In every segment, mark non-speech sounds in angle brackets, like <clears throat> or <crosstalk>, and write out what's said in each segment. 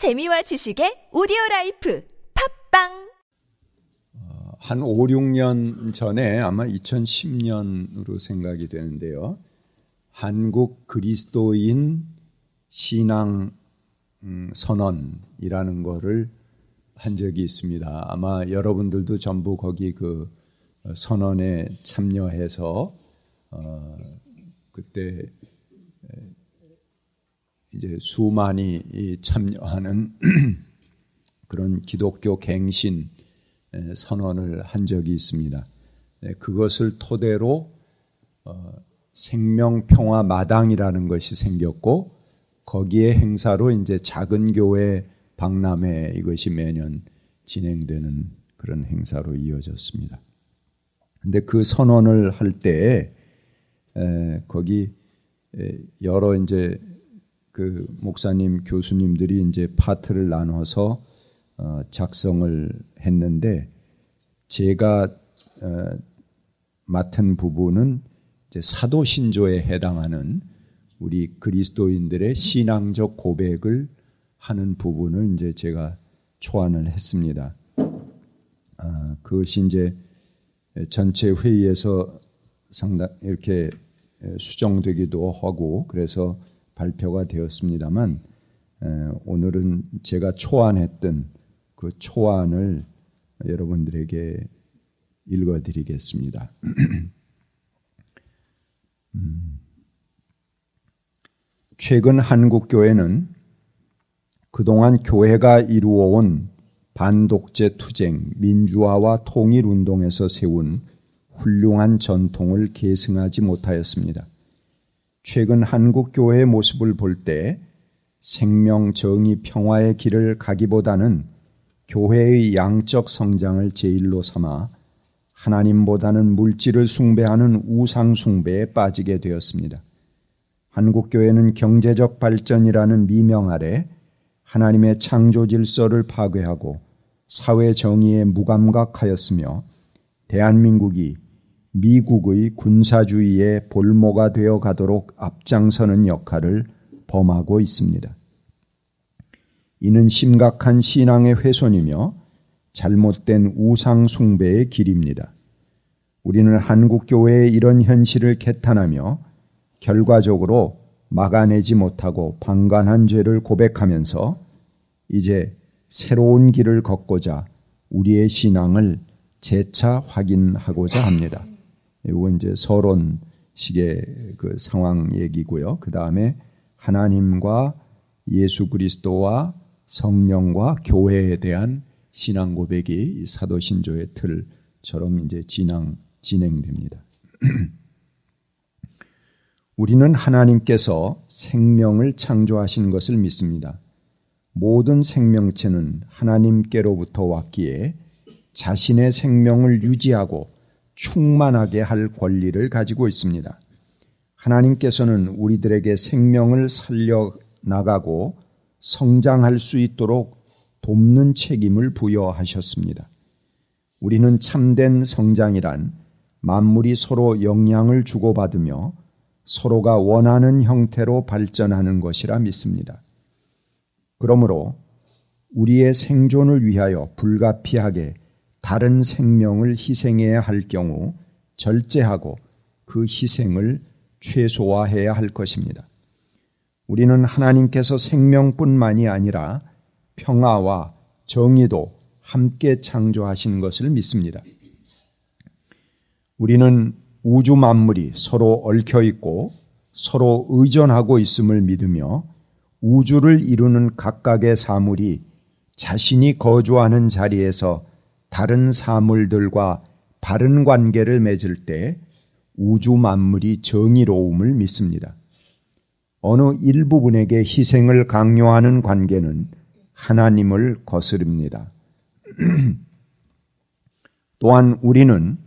재미와 지식의 오디오 라이프 팟빵 한 5, 6년 전에 아마 2010년으로 생각이 되는데요. 한국 그리스도인 신앙 음, 선언이라는 거를 한 적이 있습니다. 아마 여러분들도 전부 거기 그 선언에 참여해서 어, 그때 이제 수만이 참여하는 <clears throat> 그런 기독교 갱신 선언을 한 적이 있습니다. 네, 그것을 토대로 어, 생명평화 마당이라는 것이 생겼고 거기에 행사로 이제 작은 교회 박람회 이것이 매년 진행되는 그런 행사로 이어졌습니다. 근데 그 선언을 할때 거기 여러 이제 그 목사님 교수님들이 이제 파트를 나눠서 어, 작성을 했는데 제가 어, 맡은 부분은 사도 신조에 해당하는 우리 그리스도인들의 신앙적 고백을 하는 부분을 이제 제가 초안을 했습니다. 아, 그것이 이제 전체 회의에서 상당 이렇게 수정되기도 하고 그래서 발표가 되었습니다만 오늘은 제가 초안했던 그 초안을 여러분들에게 읽어드리겠습니다. <clears throat> 음. 최근 한국 교회는 그동안 교회가 이루어온 반독재 투쟁, 민주화와 통일 운동에서 세운 훌륭한 전통을 계승하지 못하였습니다. 최근 한국 교회의 모습을 볼 때 생명, 정의, 평화의 길을 가기보다는 교회의 양적 성장을 제일로 삼아 하나님보다는 물질을 숭배하는 우상 숭배에 빠지게 되었습니다. 한국 교회는 경제적 발전이라는 미명 아래 하나님의 창조 질서를 파괴하고 사회 정의에 무감각하였으며 대한민국이 미국의 군사주의의 볼모가 되어 가도록 앞장서는 역할을 범하고 있습니다. 이는 심각한 신앙의 훼손이며 잘못된 우상숭배의 길입니다. 우리는 한국교회의 이런 현실을 개탄하며 결과적으로 막아내지 못하고 방관한 죄를 고백하면서 이제 새로운 길을 걷고자 우리의 신앙을 재차 확인하고자 합니다. 이건 이제 서론식의 그 상황 얘기고요. 그 다음에 하나님과 예수 그리스도와 성령과 교회에 대한 신앙 고백이 사도 신조의 틀처럼 이제 진행, 진행됩니다. <clears throat> 우리는 하나님께서 생명을 창조하신 것을 믿습니다. 모든 생명체는 하나님께로부터 왔기에 자신의 생명을 유지하고 충만하게 할 권리를 가지고 있습니다. 하나님께서는 우리들에게 생명을 살려 나가고 성장할 수 있도록 돕는 책임을 부여하셨습니다. 우리는 참된 성장이란 만물이 서로 영향을 주고받으며 서로가 원하는 형태로 발전하는 것이라 믿습니다. 그러므로 우리의 생존을 위하여 불가피하게 다른 생명을 희생해야 할 경우 절제하고 그 희생을 최소화해야 할 것입니다. 우리는 하나님께서 생명뿐만이 아니라 평화와 정의도 함께 창조하신 것을 믿습니다. 우리는 우주 만물이 서로 얽혀 있고 서로 의존하고 있음을 믿으며 우주를 이루는 각각의 사물이 자신이 거주하는 자리에서 다른 사물들과 바른 관계를 맺을 때 우주 만물이 정의로움을 믿습니다. 어느 일부분에게 희생을 강요하는 관계는 하나님을 거스릅니다. <clears throat> 또한 우리는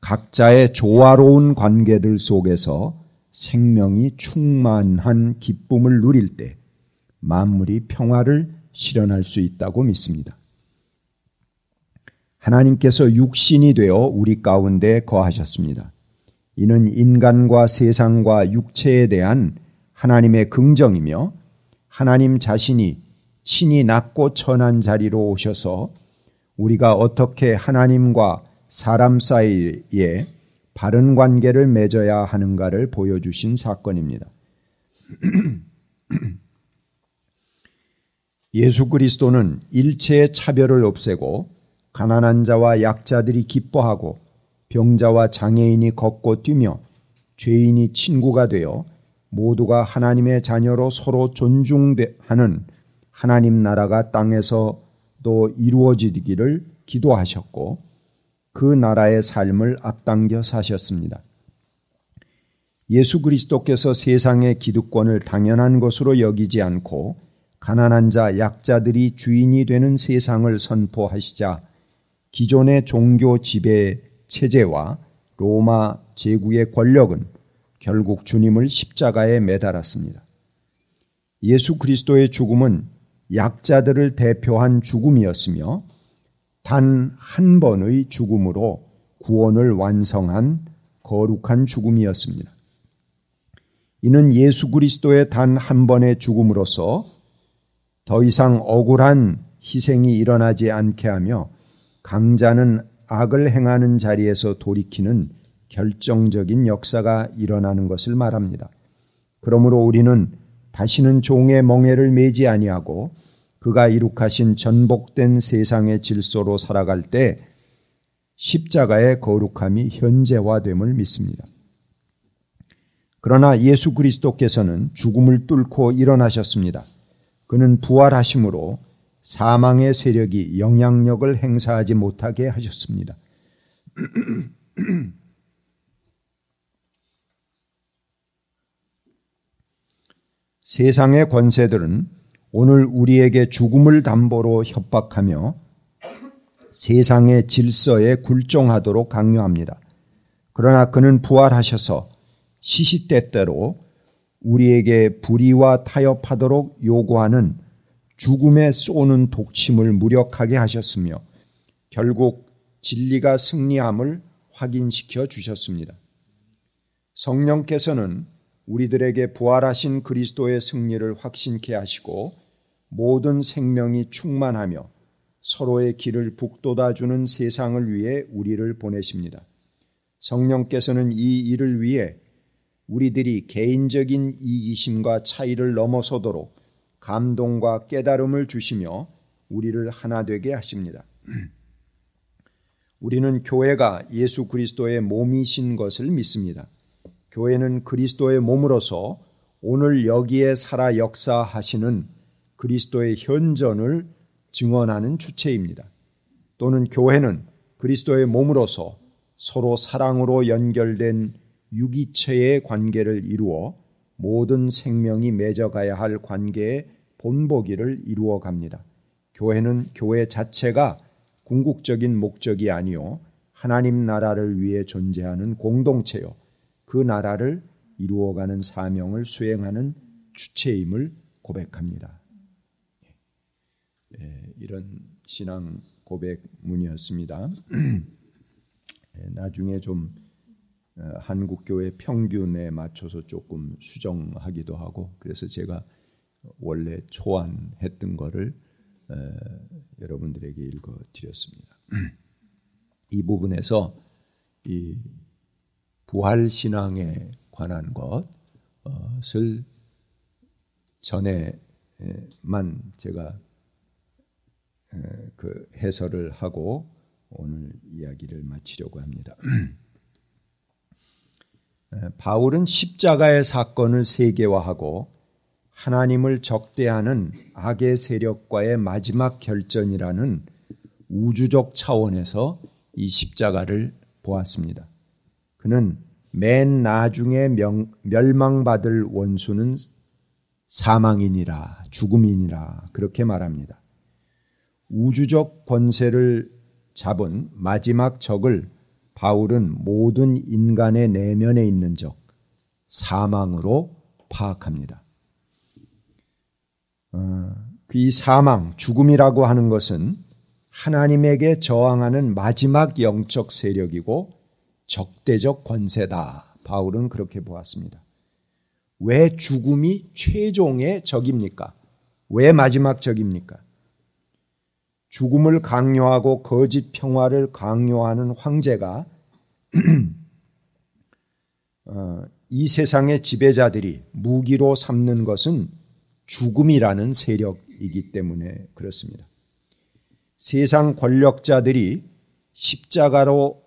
각자의 조화로운 관계들 속에서 생명이 충만한 기쁨을 누릴 때 만물이 평화를 실현할 수 있다고 믿습니다. 하나님께서 육신이 되어 우리 가운데 거하셨습니다. 이는 인간과 세상과 육체에 대한 하나님의 긍정이며 하나님 자신이 친히 낮고 천한 자리로 오셔서 우리가 어떻게 하나님과 사람 사이에 바른 관계를 맺어야 하는가를 보여주신 사건입니다. <clears throat> 예수 그리스도는 일체의 차별을 없애고 가난한 자와 약자들이 기뻐하고 병자와 장애인이 걷고 뛰며 죄인이 친구가 되어 모두가 하나님의 자녀로 서로 존중하는 하나님 나라가 땅에서도 이루어지기를 기도하셨고 그 나라의 삶을 앞당겨 사셨습니다. 예수 그리스도께서 세상의 기득권을 당연한 것으로 여기지 않고 가난한 자, 약자들이 주인이 되는 세상을 선포하시자 기존의 종교 지배 체제와 로마 제국의 권력은 결국 주님을 십자가에 매달았습니다. 예수 그리스도의 죽음은 약자들을 대표한 죽음이었으며 단 한 번의 죽음으로 구원을 완성한 거룩한 죽음이었습니다. 이는 예수 그리스도의 단 한 번의 죽음으로서 더 이상 억울한 희생이 일어나지 않게 하며 강자는 악을 행하는 자리에서 돌이키는 결정적인 역사가 일어나는 것을 말합니다. 그러므로 우리는 다시는 종의 멍해를 매지 아니하고 그가 이룩하신 전복된 세상의 질서로 살아갈 때 십자가의 거룩함이 현재화됨을 믿습니다. 그러나 예수 그리스도께서는 죽음을 뚫고 일어나셨습니다. 그는 부활하심으로 사망의 세력이 영향력을 행사하지 못하게 하셨습니다. <clears throat> 세상의 권세들은 오늘 우리에게 죽음을 담보로 협박하며 세상의 질서에 굴종하도록 강요합니다. 그러나 그는 부활하셔서 시시때때로 우리에게 불의와 타협하도록 요구하는 죽음에 쏘는 독침을 무력하게 하셨으며 결국 진리가 승리함을 확인시켜 주셨습니다. 성령께서는 우리들에게 부활하신 그리스도의 승리를 확신케 하시고 모든 생명이 충만하며 서로의 길을 북돋아주는 세상을 위해 우리를 보내십니다. 성령께서는 이 일을 위해 우리들이 개인적인 이기심과 차이를 넘어서도록 감동과 깨달음을 주시며 우리를 하나 되게 하십니다. <clears throat> 우리는 교회가 예수 그리스도의 몸이신 것을 믿습니다. 교회는 그리스도의 몸으로서 오늘 여기에 살아 역사하시는 그리스도의 현전을 증언하는 주체입니다. 또는 교회는 그리스도의 몸으로서 서로 사랑으로 연결된 유기체의 관계를 이루어 모든 생명이 맺어가야 할 관계의 본보기를 이루어 갑니다. 교회는 교회 자체가 궁극적인 목적이 아니요 하나님 나라를 위해 존재하는 공동체요 그 나라를 이루어가는 사명을 수행하는 주체임을 고백합니다. 예, 이런 신앙 고백 문이었습니다. <clears throat> 예, 나중에 좀 어, 한국 교회 평균에 맞춰서 조금 수정하기도 하고 그래서 제가 원래 초안했던 거를 어, 여러분들에게 읽어 드렸습니다. <clears throat> 이 부분에서 이 부활 신앙에 관한 것을 전에만 제가 그 해설을 하고 오늘 이야기를 마치려고 합니다. <clears throat> 바울은 십자가의 사건을 세계화하고 하나님을 적대하는 악의 세력과의 마지막 결전이라는 우주적 차원에서 이 십자가를 보았습니다. 그는 맨 나중에 명, 멸망받을 원수는 사망이니라, 죽음이니라, 그렇게 말합니다. 우주적 권세를 잡은 마지막 적을 바울은 모든 인간의 내면에 있는 적, 사망으로 파악합니다. 어, 이 사망, 죽음이라고 하는 것은 하나님에게 저항하는 마지막 영적 세력이고 적대적 권세다. 바울은 그렇게 보았습니다. 왜 죽음이 최종의 적입니까? 왜 마지막 적입니까? 죽음을 강요하고 거짓 평화를 강요하는 황제가 <clears throat> 어, 이 세상의 지배자들이 무기로 삼는 것은 죽음이라는 세력이기 때문에 그렇습니다. 세상 권력자들이 십자가로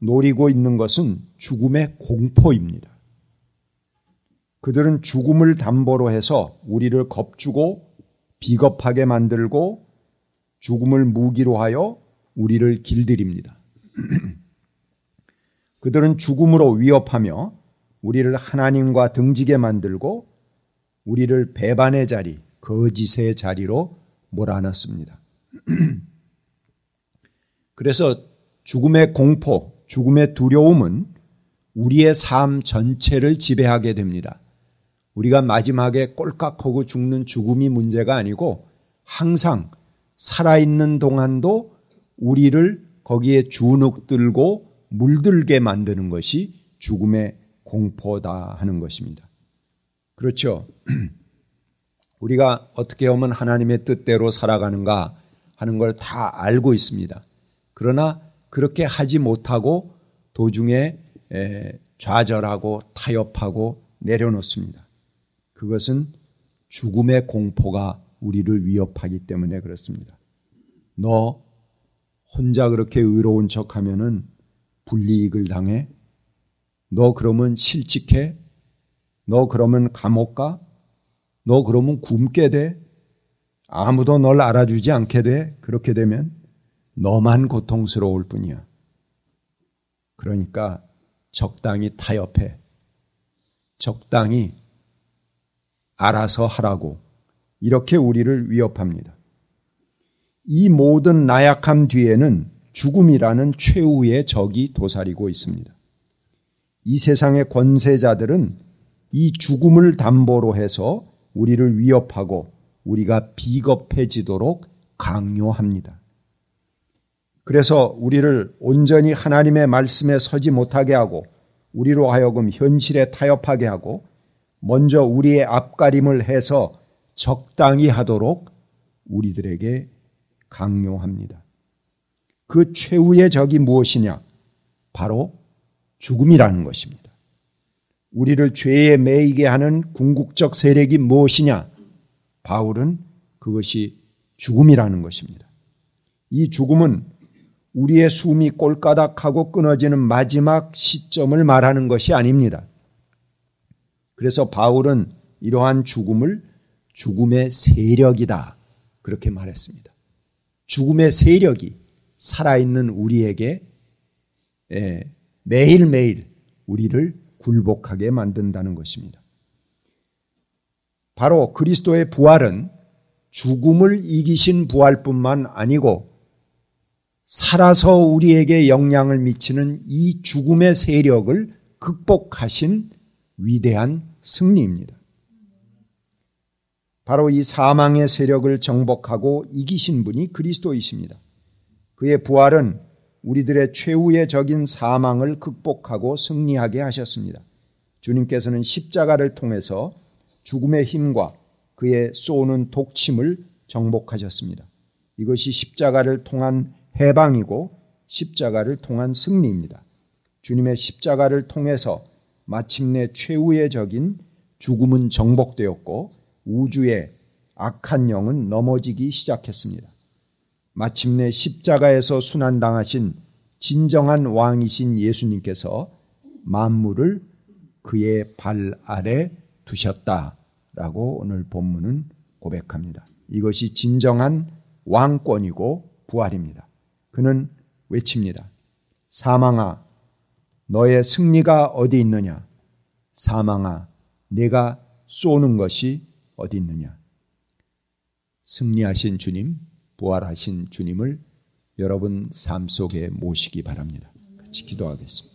노리고 있는 것은 죽음의 공포입니다. 그들은 죽음을 담보로 해서 우리를 겁주고 비겁하게 만들고 죽음을 무기로 하여 우리를 길들입니다. <clears throat> 그들은 죽음으로 위협하며 우리를 하나님과 등지게 만들고 우리를 배반의 자리, 거짓의 자리로 몰아넣습니다. <clears throat> 그래서 죽음의 공포, 죽음의 두려움은 우리의 삶 전체를 지배하게 됩니다. 우리가 마지막에 꼴깍하고 죽는 죽음이 문제가 아니고 항상 살아있는 동안도 우리를 거기에 주눅들고 물들게 만드는 것이 죽음의 공포다 하는 것입니다. 그렇죠. <clears throat> 우리가 어떻게 하면 하나님의 뜻대로 살아가는가 하는 걸 다 알고 있습니다. 그러나 그렇게 하지 못하고 도중에 좌절하고 타협하고 내려놓습니다. 그것은 죽음의 공포가 우리를 위협하기 때문에 그렇습니다. 너 혼자 그렇게 의로운 척 하면은 불이익을 당해? 너 그러면 실직해? 너 그러면 감옥 가? 너 그러면 굶게 돼? 아무도 널 알아주지 않게 돼? 그렇게 되면 너만 고통스러울 뿐이야. 그러니까 적당히 타협해. 적당히 알아서 하라고. 이렇게 우리를 위협합니다. 이 모든 나약함 뒤에는 죽음이라는 최후의 적이 도사리고 있습니다. 이 세상의 권세자들은 이 죽음을 담보로 해서 우리를 위협하고 우리가 비겁해지도록 강요합니다. 그래서 우리를 온전히 하나님의 말씀에 서지 못하게 하고 우리로 하여금 현실에 타협하게 하고 먼저 우리의 앞가림을 해서 적당히 하도록 우리들에게 강요합니다. 그 최후의 적이 무엇이냐? 바로 죽음이라는 것입니다. 우리를 죄에 매이게 하는 궁극적 세력이 무엇이냐? 바울은 그것이 죽음이라는 것입니다. 이 죽음은 우리의 숨이 꼴까닥하고 끊어지는 마지막 시점을 말하는 것이 아닙니다. 그래서 바울은 이러한 죽음을 죽음의 세력이다. 그렇게 말했습니다. 죽음의 세력이 살아있는 우리에게 예, 매일매일 우리를 굴복하게 만든다는 것입니다. 바로 그리스도의 부활은 죽음을 이기신 부활뿐만 아니고 살아서 우리에게 영향을 미치는 이 죽음의 세력을 극복하신 위대한 승리입니다. 바로 이 사망의 세력을 정복하고 이기신 분이 그리스도이십니다. 그의 부활은 우리들의 최후의 적인 사망을 극복하고 승리하게 하셨습니다. 주님께서는 십자가를 통해서 죽음의 힘과 그의 쏘는 독침을 정복하셨습니다. 이것이 십자가를 통한 해방이고 십자가를 통한 승리입니다. 주님의 십자가를 통해서 마침내 최후의 적인 죽음은 정복되었고 우주의 악한 영은 넘어지기 시작했습니다. 마침내 십자가에서 순환당하신 진정한 왕이신 예수님께서 만물을 그의 발 아래 두셨다라고 오늘 본문은 고백합니다. 이것이 진정한 왕권이고 부활입니다. 그는 외칩니다. 사망아, 너의 승리가 어디 있느냐? 사망아, 내가 쏘는 것이 어디 있느냐? 승리하신 주님, 부활하신 주님을 여러분 삶 속에 모시기 바랍니다. 같이 기도하겠습니다.